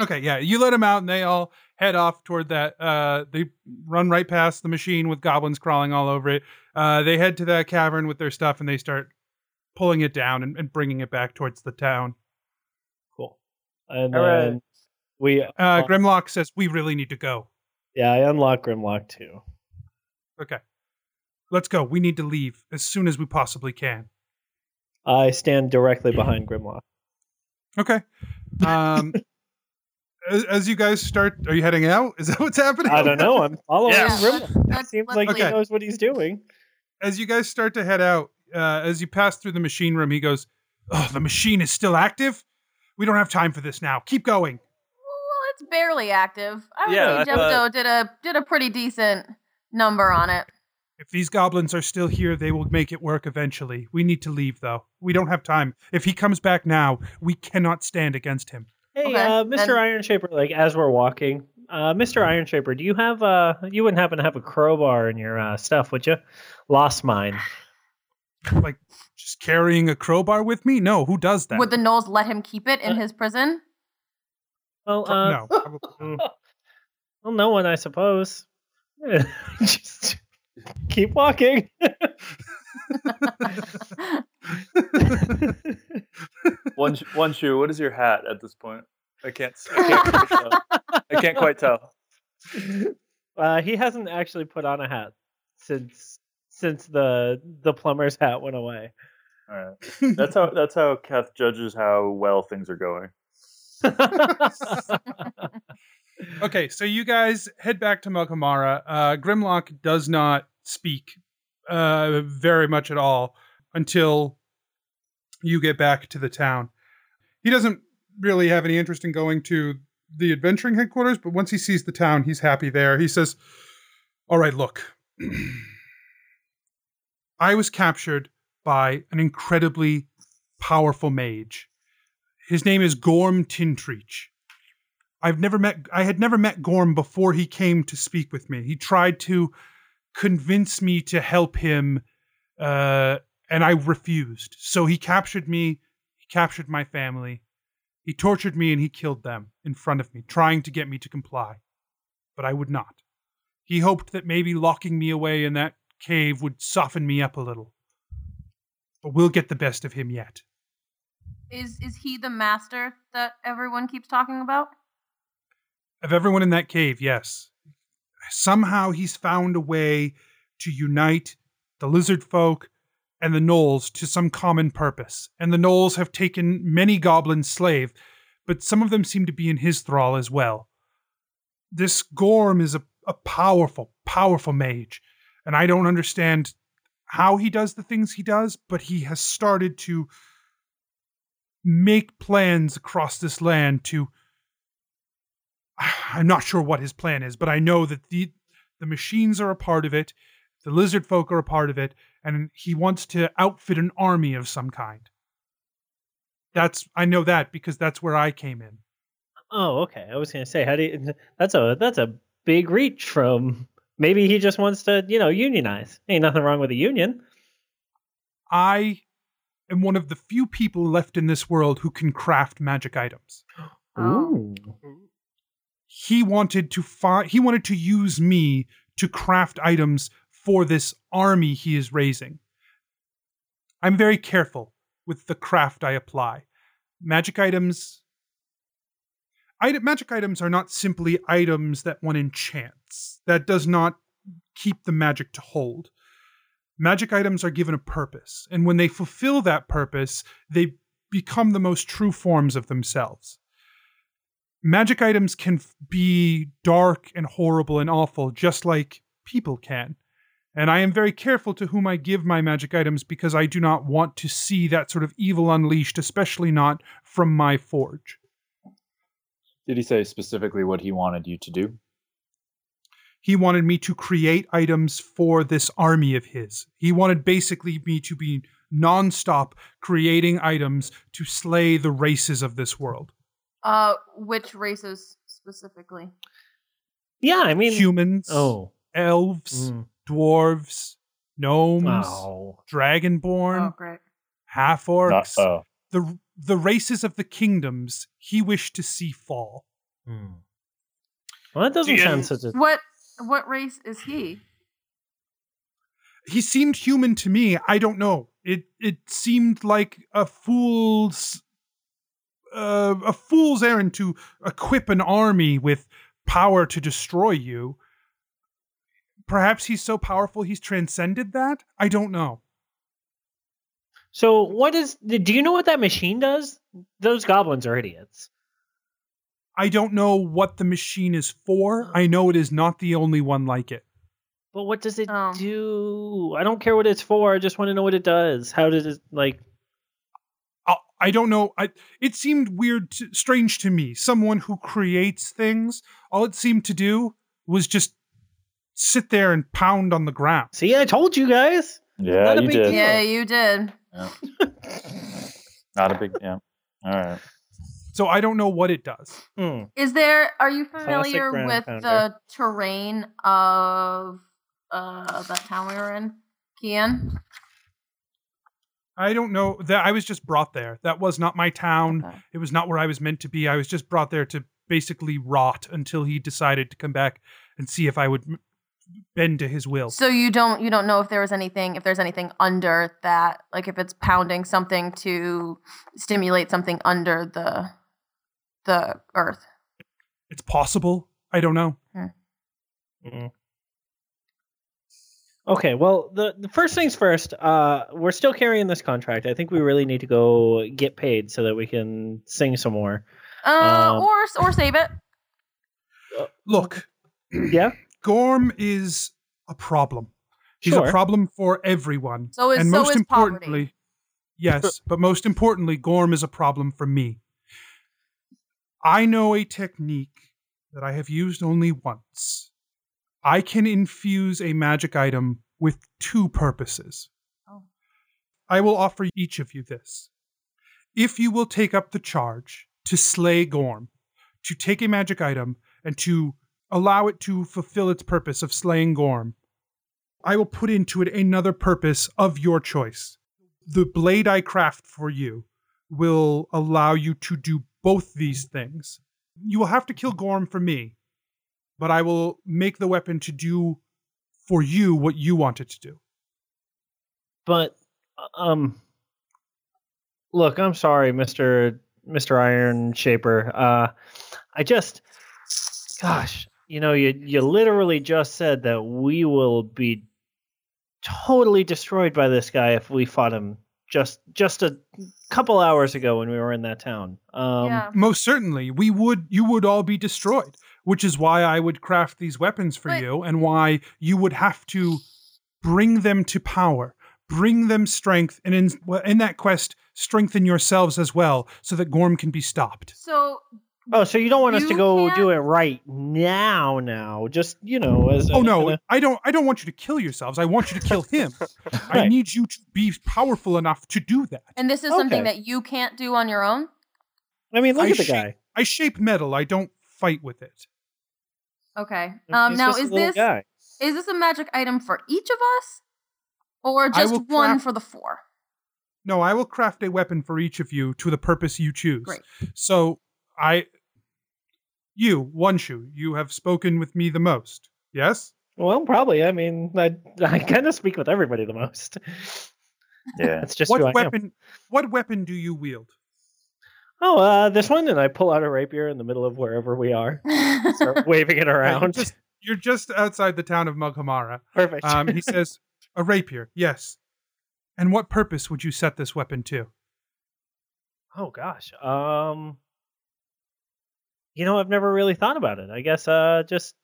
Okay, yeah, you let them out, and they all head off toward that. Uh, they run right past the machine with goblins crawling all over it. Uh, they head to that cavern with their stuff, and they start pulling it down and, and bringing it back towards the town. Cool. And All right. then we, Uh, Grimlock says, "We really need to go." yeah, I unlock Grimlock too. Okay, let's go. We need to leave as soon as we possibly can. I stand directly behind (clears throat) Grimlock. Okay. Um, (laughs) as, as you guys start, are you heading out? Is that what's happening? I don't know. I'm following Yeah, Grimlock. let's- It let's- seems let's like he knows what he's doing. As you guys start to head out, uh, as you pass through the machine room, he goes, "Oh, the machine is still active. We don't have time for this now. Keep going." Well, it's barely active. I would Yeah, say I Jebdo did a did a pretty decent number on it. If these goblins are still here, they will make it work eventually. We need to leave, though. We don't have time. If he comes back now, we cannot stand against him. Hey, Okay, uh, Mr. then- Iron Shaper, like as we're walking, uh, Mr. Iron Shaper, do you have uh, you wouldn't happen to have a crowbar in your uh, stuff, would you? Lost mine. (sighs) Like, just carrying a crowbar with me? No, who does that? Would the gnolls let him keep it in Uh, his prison? Well, uh, no. probably (laughs) not. well, no one, I suppose. (laughs) Just keep walking. (laughs) One one shoe. What is your hat at this point? I can't. s- I can't. (laughs) I can't quite tell. uh, he hasn't actually put on a hat since since the the plumber's hat went away. All right. That's how. That's how Kath judges how well things are going. (laughs) Okay, so you guys head back to Melkamara. Uh, Grimlock does not speak uh, very much at all until you get back to the town. He doesn't really have any interest in going to the adventuring headquarters, but once he sees the town, he's happy there. He says, All right, look. (clears throat) I was captured by an incredibly powerful mage. His name is Gorm Tintreach. I've never met I had never met Gorm before he came to speak with me. He tried to convince me to help him uh, and I refused. So he captured me, he captured my family. He tortured me and he killed them in front of me, trying to get me to comply. But I would not. He hoped that maybe locking me away in that cave would soften me up a little. But we'll get the best of him yet. Is is he the master that everyone keeps talking about? Of everyone in that cave, yes. Somehow he's found a way to unite the lizard folk and the gnolls to some common purpose. And the gnolls have taken many goblins slave, but some of them seem to be in his thrall as well. This Gorm is a, a powerful, powerful mage, and I don't understand how he does the things he does, but he has started to make plans across this land to (sighs) I'm not sure what his plan is, but I know that the the machines are a part of it, the lizard folk are a part of it, and he wants to outfit an army of some kind. That's I know that because that's where I came in. Oh, okay. I was gonna say, how do you? That's a that's a big reach from. Maybe he just wants to, you know, unionize. Ain't nothing wrong with a union. I am one of the few people left in this world who can craft magic items. (gasps) Oh. Ooh. He wanted to find he wanted to use me to craft items for this army he is raising. I'm very careful with the craft I apply. Magic items. Item, magic items are not simply items that one enchants. That does not keep the magic to hold. Magic items are given a purpose, and when they fulfill that purpose, they become the most true forms of themselves. Magic items can be dark and horrible and awful, just like people can. And I am very careful to whom I give my magic items because I do not want to see that sort of evil unleashed, especially not from my forge. Did he say specifically what he wanted you to do? He wanted me to create items for this army of his. He wanted basically me to be nonstop creating items to slay the races of this world. Uh, which races specifically? Yeah, I mean. Humans, Oh. elves, Mm. dwarves, gnomes, Oh. dragonborn, Oh, half orcs. oh, the the races of the kingdoms he wished to see fall. Hmm. Well, that doesn't Do sound such a. What what race is he? He seemed human to me. I don't know. It it seemed like a fool's uh, a fool's errand to equip an army with power to destroy you. Perhaps he's so powerful he's transcended that. I don't know. So, what is. Do you know what that machine does? Those goblins are idiots. I don't know what the machine is for. I know it is not the only one like it. But what does it Oh. do? I don't care what it's for. I just want to know what it does. How does it, like. I, I don't know. I, it seemed weird, to, strange to me. Someone who creates things, all it seemed to do was just sit there and pound on the ground. See, I told you guys. yeah, Not a you big did. deal. Yeah, you did. Not a big yeah. All right. So I don't know what it does. Hmm. Is there? Are you familiar ground with pounder. the terrain of uh that town we were in, Kian? I don't know that I was just brought there. That was not my town. Okay. It was not where I was meant to be. I was just brought there to basically rot until he decided to come back and see if I would m- bend to his will. So you don't you don't know if there was anything if there's anything under that like if it's pounding something to stimulate something under the the earth. It's possible. I don't know. Mm. Okay, well, the, the first things first, uh, we're still carrying this contract. I think we really need to go get paid so that we can sing some more. Uh, Um, or or save it. Look, (clears throat) Yeah? Gorm is a problem. He's Sure. a problem for everyone. So is- and so most is poverty. importantly, yes, (laughs) but most importantly, Gorm is a problem for me. I know a technique that I have used only once. I can infuse a magic item with two purposes. Oh. I will offer each of you this. If you will take up the charge to slay Gorm, to take a magic item and to allow it to fulfill its purpose of slaying Gorm, I will put into it another purpose of your choice. The blade I craft for you will allow you to do both these things. You will have to kill Gorm for me, but I will make the weapon to do for you what you want it to do. But, um, look, I'm sorry, Mr. Mr. Iron Shaper. Uh, I just, gosh, you know, you, you literally just said that we will be totally destroyed by this guy if we fought him just just a couple hours ago when we were in that town. Um, yeah. Most certainly, we would you would all be destroyed, which is why I would craft these weapons for But- you and why you would have to bring them to power, bring them strength, and in in that quest, strengthen yourselves as well, so that Gorm can be stopped. So Oh, so you don't want us to go can't- do it right now? Now, just you know, as Oh no, in a- I don't. I don't want you to kill yourselves. I want you to kill him. (laughs) I need you to be powerful enough to do that. and this is something that you can't do on your own? I mean, look I at the shape- guy. I shape metal. I don't fight with it. Okay. Um He's now just a is little this guy. is this a magic item for each of us? Or I just will one craft- for the four? No, I will craft a weapon for each of you to the purpose you choose. Great. So I, you, one shoe, you have spoken with me the most. Yes. Well, probably. I mean, I I kind of speak with everybody the most. (laughs) Yeah. That's just who I What am. weapon? What weapon do you wield? Oh, uh, this one, and I pull out a rapier in the middle of wherever we are, (laughs) start waving it Uh, you're around. just you're just outside the town of Mughamara. Perfect. Um, he (laughs) says, "A rapier, yes. And what purpose would you set this weapon to?" oh gosh. Um. You know, I've never really thought about it. I guess uh, just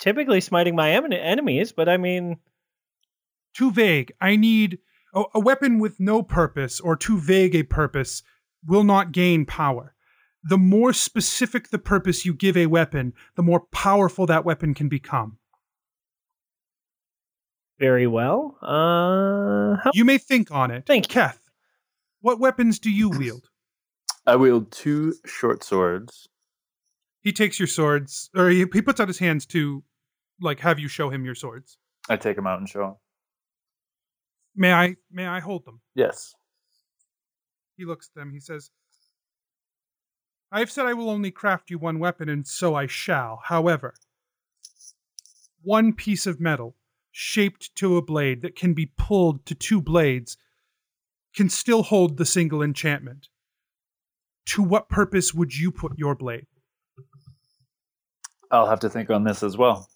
typically smiting my em- enemies, but I mean, Too vague. I need a, a weapon with no purpose or too vague a purpose will not gain power. The more specific the purpose you give a weapon, the more powerful that weapon can become. very well. Uh, how You may think on it. Thank you. Keth, what weapons do you wield? I wield two short swords. He takes your swords, or he, he puts out his hands to, like, have you show him your swords. I take them out and show 'em. May I? May I hold them? Yes. He looks at them. He says, I have said I will only craft you one weapon, and so I shall. However, one piece of metal shaped to a blade that can be pulled to two blades can still hold the single enchantment. To what purpose would you put your blade? I'll have to think on this as well.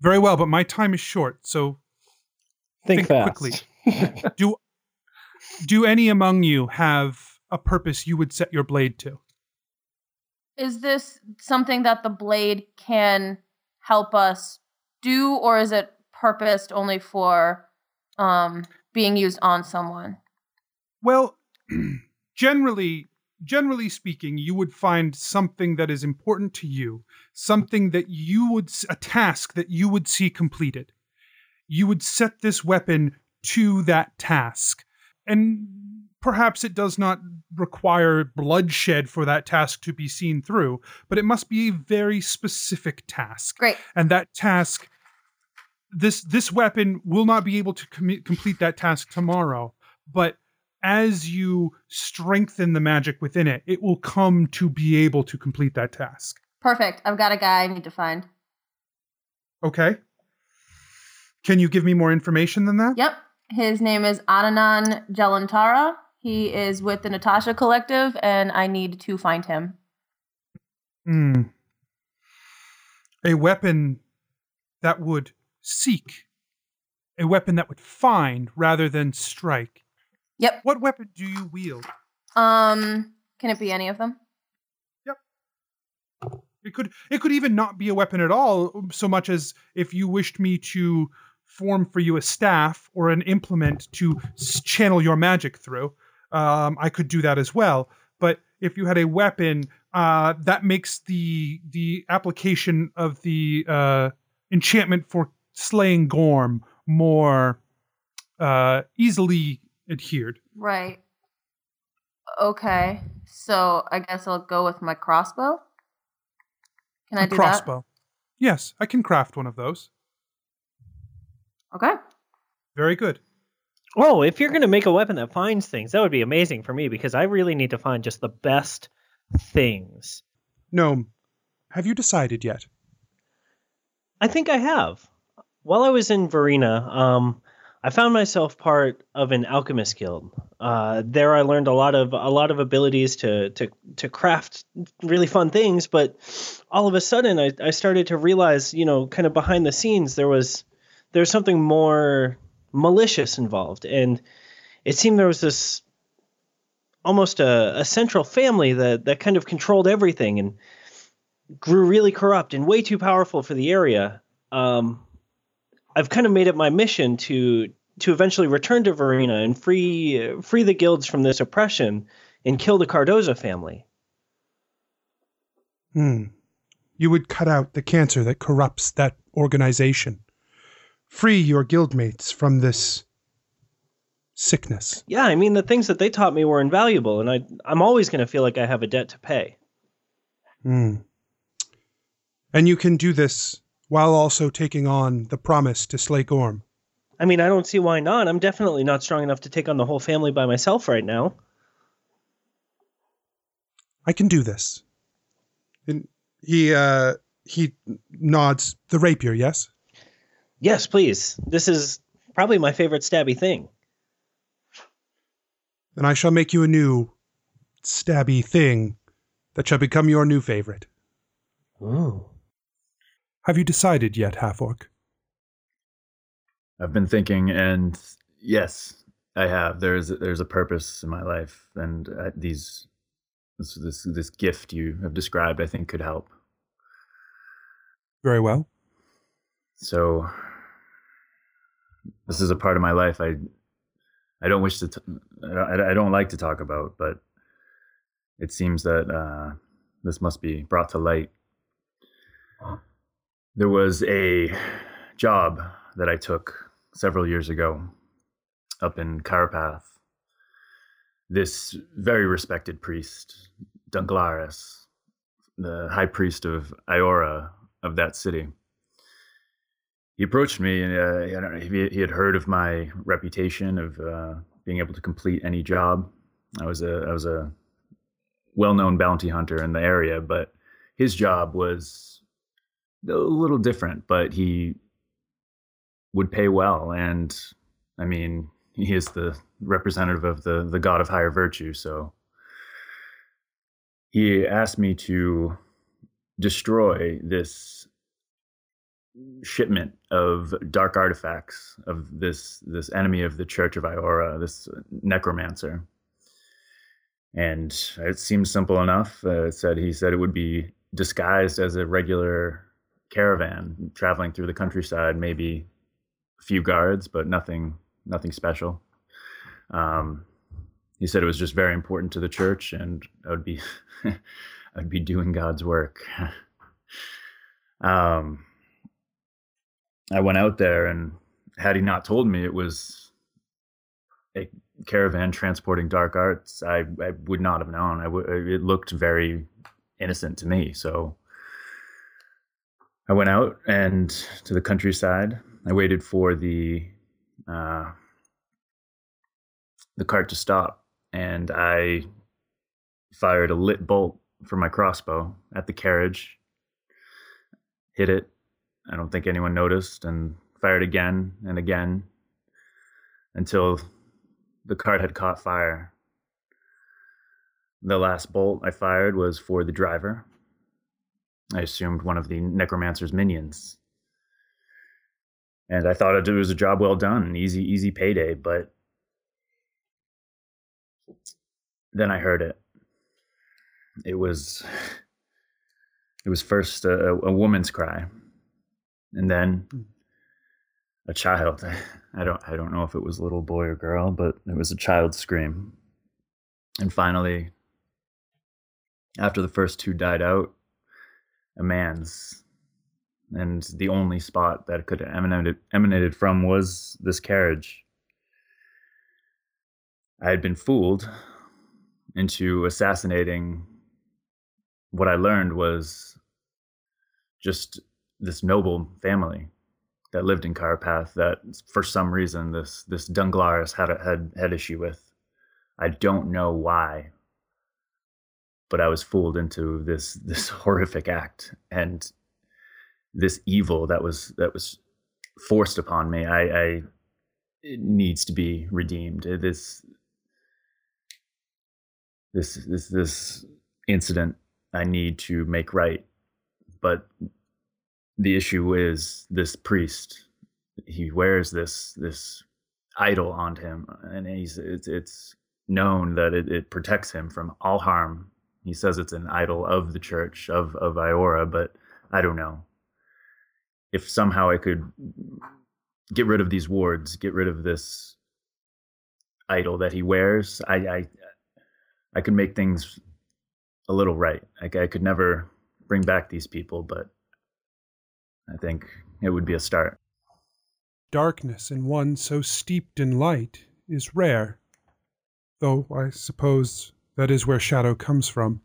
Very well, but my time is short, so think, Think fast. quickly. (laughs) do do any among you have a purpose you would set your blade to? is this something that the blade can help us do, or is it purposed only for um, being used on someone? Well, (clears throat) generally, generally speaking, you would find something that is important to you, something that you would a task that you would see completed. You would set this weapon to that task. And perhaps it does not require bloodshed for that task to be seen through, but it must be a very specific task Great. and that task this this weapon will not be able to commi- complete that task tomorrow but as you strengthen the magic within it it will come to be able to complete that task Perfect. I've got a guy I need to find. okay can you give me more information than that Yep. His name is Ananan Jelantara. He is with the Natasha Collective, and I need to find him. Hmm. a weapon that would seek a weapon that would find rather than strike Yep. what weapon do you wield Um, can it be any of them? Yep. It could it could even not be a weapon at all, so much as if you wished me to form for you a staff or an implement to s- channel your magic through, um, I could do that as well. But if you had a weapon, uh, that makes the the application of the uh, enchantment for slaying Gorm more uh, easily adhered. Right. Okay. So I guess I'll go with my crossbow. Can I do crossbow. Yes, I can craft one of those. That? Okay. Very good. Oh, if you're going to make a weapon that finds things, that would be amazing for me because I really need to find just the best things. Gnome, have you decided yet? I think I have. While I was in Verena, um, I found myself part of an alchemist guild. Uh, there, I learned a lot of a lot of abilities to to to craft really fun things. But all of a sudden, I, I started to realize, you know, kind of behind the scenes, there was there's something more malicious involved, and it seemed there was this almost a, a central family that that kind of controlled everything and grew really corrupt and way too powerful for the area. Um, I've kind of made it my mission to to eventually return to Verena and free free the guilds from this oppression and kill the Cardoza family. Hmm. You would cut out the cancer that corrupts that organization. Free your guildmates from this sickness. Yeah, I mean the things that they taught me were invaluable, and I I'm always going to feel like I have a debt to pay. Hmm. And you can do this while also taking on the promise to slay Gorm. I mean, I don't see why not. I'm definitely not strong enough to take on the whole family by myself right now. I can do this. And he uh, He nods. The rapier, yes? Yes, please. This is probably my favorite stabby thing. Then I shall make you a new stabby thing that shall become your new favorite. Ooh. Have you decided yet, Half Orc? I've been thinking, and yes, I have. There's there's a purpose in my life, and uh, these this this this gift you have described, I think, could help. Very well. So this is a part of my life I I don't wish to I, don't, like to talk about, but it seems that uh, this must be brought to light. There was a job that I took several years ago up in Carapath. This very respected priest, Dunglaris, the high priest of Iora of that city, he approached me and uh, I don't know, he, he had heard of my reputation of uh, being able to complete any job. I was a I was a well-known bounty hunter in the area, but his job was a little different. But he would pay well, and I mean, he is the representative of the the god of higher virtue. So he asked me to destroy this shipment of dark artifacts of this this enemy of the Church of Iora, this necromancer. And it seems simple enough. Uh, said he said it would be disguised as a regular caravan traveling through the countryside, maybe a few guards, but nothing nothing special. Um, he said it was just very important to the church, and I would be (laughs) I'd be doing God's work. (laughs) um, I went out there, and had he not told me it was a caravan transporting dark arts, I, I would not have known. I w- it looked very innocent to me. So I went out and to the countryside. I waited for the uh, the cart to stop, and I fired a lit bolt from my crossbow at the carriage. Hit it, I don't think anyone noticed and fired again and again until the cart had caught fire. The last bolt I fired was for the driver. I assumed one of the necromancer's minions. And I thought it was a job well done, easy, easy payday, but then I heard it. It was it was first a, a woman's cry and then hmm. a child. (laughs) I don't I don't know if it was a little boy or girl, but it was a child's scream. And finally, after the first two died out, a man's. And the only spot that could have emanated, emanated from was this carriage. I had been fooled into assassinating what I learned was just this noble family that lived in Carapath that for some reason this this Dunglaris had a, had had issue with. I don't know why, but I was fooled into this (laughs) this horrific act and this evil that was that was forced upon me. I, I it needs to be redeemed. This this this this incident I need to make right, but the issue is this priest. He wears this this idol on him, and he's it's it's known that it, it protects him from all harm. He says it's an idol of the church of of Iora, but I don't know if somehow I could get rid of these wards, get rid of this idol that he wears. I I I could make things a little right. Like I could never bring back these people, but I think it would be a start. Darkness in one so steeped in light is rare, though I suppose that is where shadow comes from.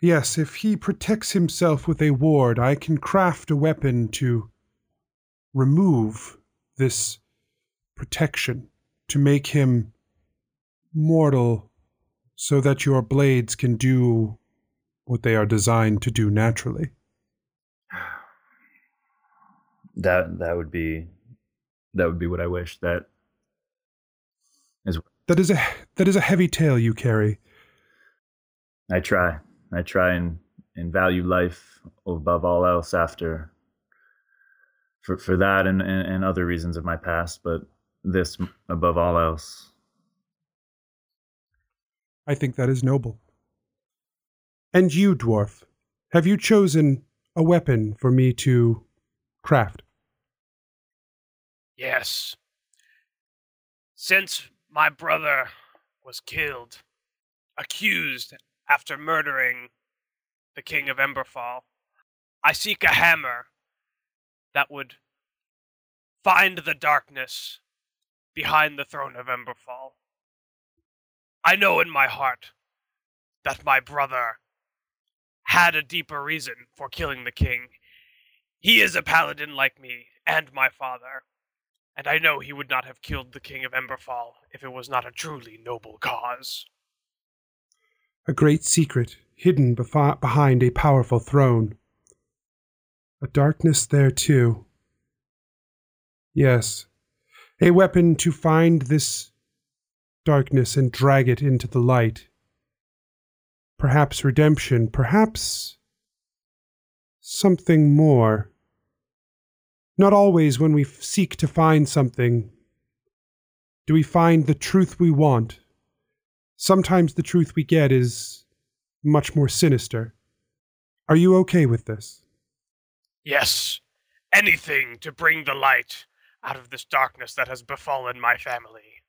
Yes, if he protects himself with a ward, I can craft a weapon to remove this protection, to make him mortal, so that your blades can do what they are designed to do naturally. That that would be that would be what I wish. That That is a that is a heavy tale you carry. I try. I try and, and value life above all else after for for that and, and, and other reasons of my past, but this above all else. I think that is noble. And you, dwarf, have you chosen a weapon for me to craft? Yes. Since my brother was killed, accused after murdering the king of Emberfall, I seek a hammer that would find the darkness behind the throne of Emberfall. I know in my heart that my brother had a deeper reason for killing the king. He is a paladin like me and my father, and I know he would not have killed the king of Emberfall if it was not a truly noble cause. A great secret hidden behind a powerful throne. A darkness there too. Yes, a weapon to find this darkness and drag it into the light. Perhaps redemption, perhaps something more. Not always when we seek to find something do we find the truth we want. Sometimes the truth we get is much more sinister. Are you okay with this? Yes, anything to bring the light out of this darkness that has befallen my family.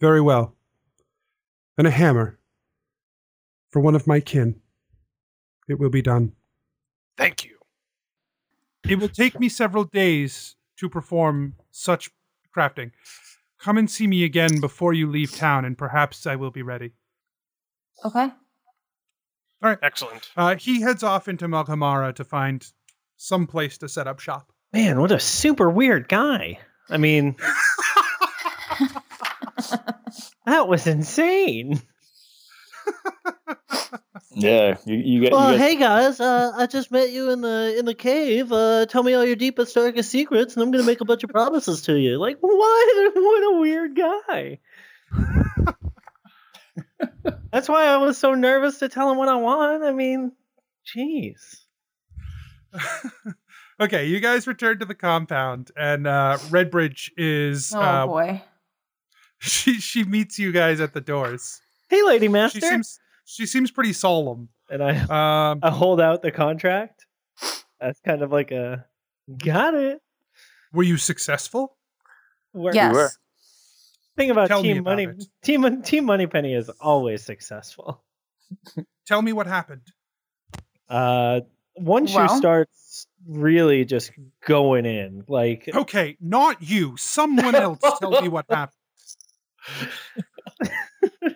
Very well. And a hammer. For one of my kin. It will be done. Thank you. It will take me several days to perform such crafting. Come and see me again before you leave town, and perhaps I will be ready. Okay. All right. Excellent. Uh, he heads off into Malkamara to find some place to set up shop. Man, what a super weird guy. I mean, (laughs) that was insane. (laughs) Yeah, you you get. Well, you guys, hey guys, uh, I just met you in the in the cave. Uh, tell me all your deepest, darkest secrets, and I'm gonna make a bunch of promises to you. Like, What? (laughs) What a weird guy. (laughs) That's why I was so nervous to tell him what I want. I mean, jeez. (laughs) okay, you guys return to the compound, and uh, Redbridge is Oh uh, boy. she she meets you guys at the doors. Hey, lady master. She seems she seems pretty solemn. and I, (laughs) Um, I hold out the contract. That's kind of like a got it. were you successful? Where- Yes. were. Thing about Tell Team about Money, it. Team Team Moneypenny is always successful. Tell me what happened. Uh, once Well. you start really just going in, like Okay, not you. Someone else tell me what (laughs) happened. (laughs)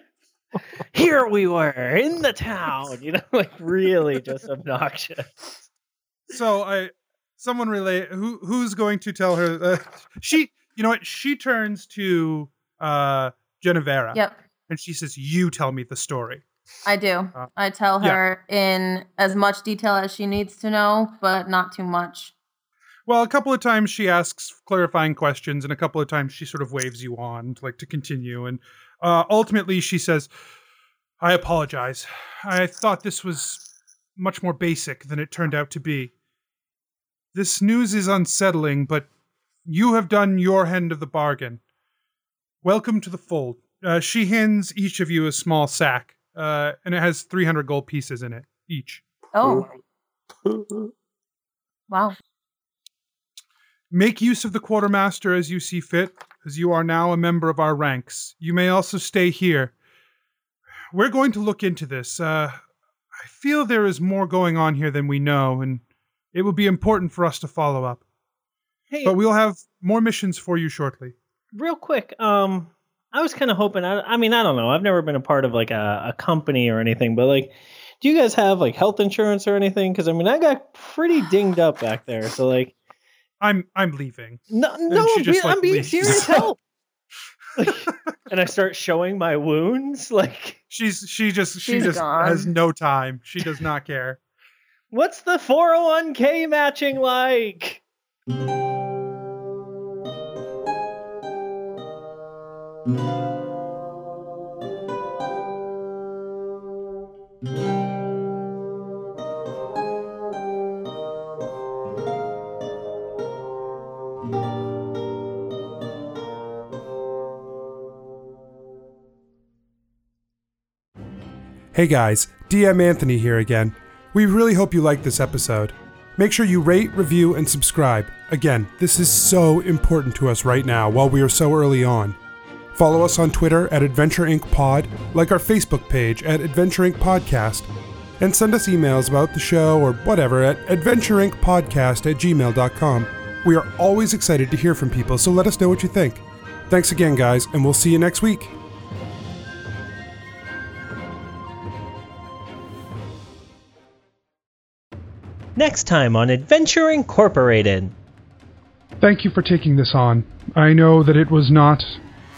here we were in the town, you know, (laughs) like really just (laughs) obnoxious. So I, someone relate who who's going to tell her? Uh, she, you know what? She turns to uh Genevera Yep. and she says, "You tell me the story." I do. Uh, I tell yeah. her in as much detail as she needs to know, but not too much. Well, a couple of times she asks clarifying questions, and a couple of times she sort of waves you on, like to continue. And uh, ultimately, she says, "I apologize. I thought this was much more basic than it turned out to be. This news is unsettling, but you have done your end of the bargain. Welcome to the fold." Uh, she hands each of you a small sack, uh, and it has 300 gold pieces in it each. Oh. (laughs) Wow. Make use of the quartermaster as you see fit, as you are now a member of our ranks. You may also stay here. We're going to look into this. Uh, I feel there is more going on here than we know, and it will be important for us to follow up. Hey, But we'll have more missions for you shortly. real quick, um, I was kind of hoping. I, I mean, I don't know. I've never been a part of like a, a company or anything, but like, do you guys have like health insurance or anything? Because I mean, I got pretty dinged up back there. So like, I'm I'm leaving. no, no, I'm, being, like, I'm being serious. Help! Like, (laughs) and I start showing my wounds. Like, She's she just she just gone. has no time. She does not care. what's the 401k matching like? Hey guys, DM Anthony here again. We really hope you liked this episode. Make sure you rate, review, and subscribe. Again, this is so important to us right now while we are so early on. Follow us on Twitter at Adventure Inc. Pod, like our Facebook page at Adventure Inc. Podcast, and send us emails about the show or whatever at adventureincpodcast at gmail.com. We are always excited to hear from people, so let us know what you think. Thanks again, guys, and we'll see you next week. Next time on Adventure Incorporated. Thank you for taking this on. I know that it was not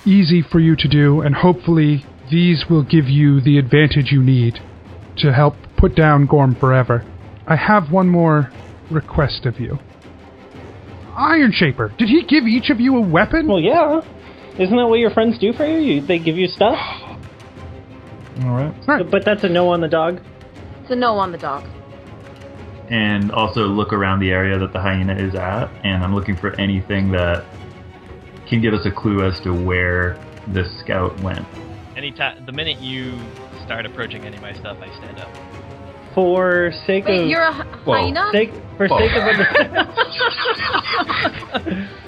easy for you to do, and hopefully these will give you the advantage you need to help put down Gorm forever. I have one more request of you. Iron Shaper, did he give each of you a weapon? Well, yeah. Isn't that what your friends do for you? you they give you stuff? All right. All right. But that's a no on the dog. It's a no on the dog. And also look around the area that the hyena is at, and I'm looking for anything that can give us a clue as to where this scout went. Anytime, the minute you start approaching any of my stuff, I stand up. For sake Wait, of you're a hyena? sake for Whoa. sake of (laughs) (laughs)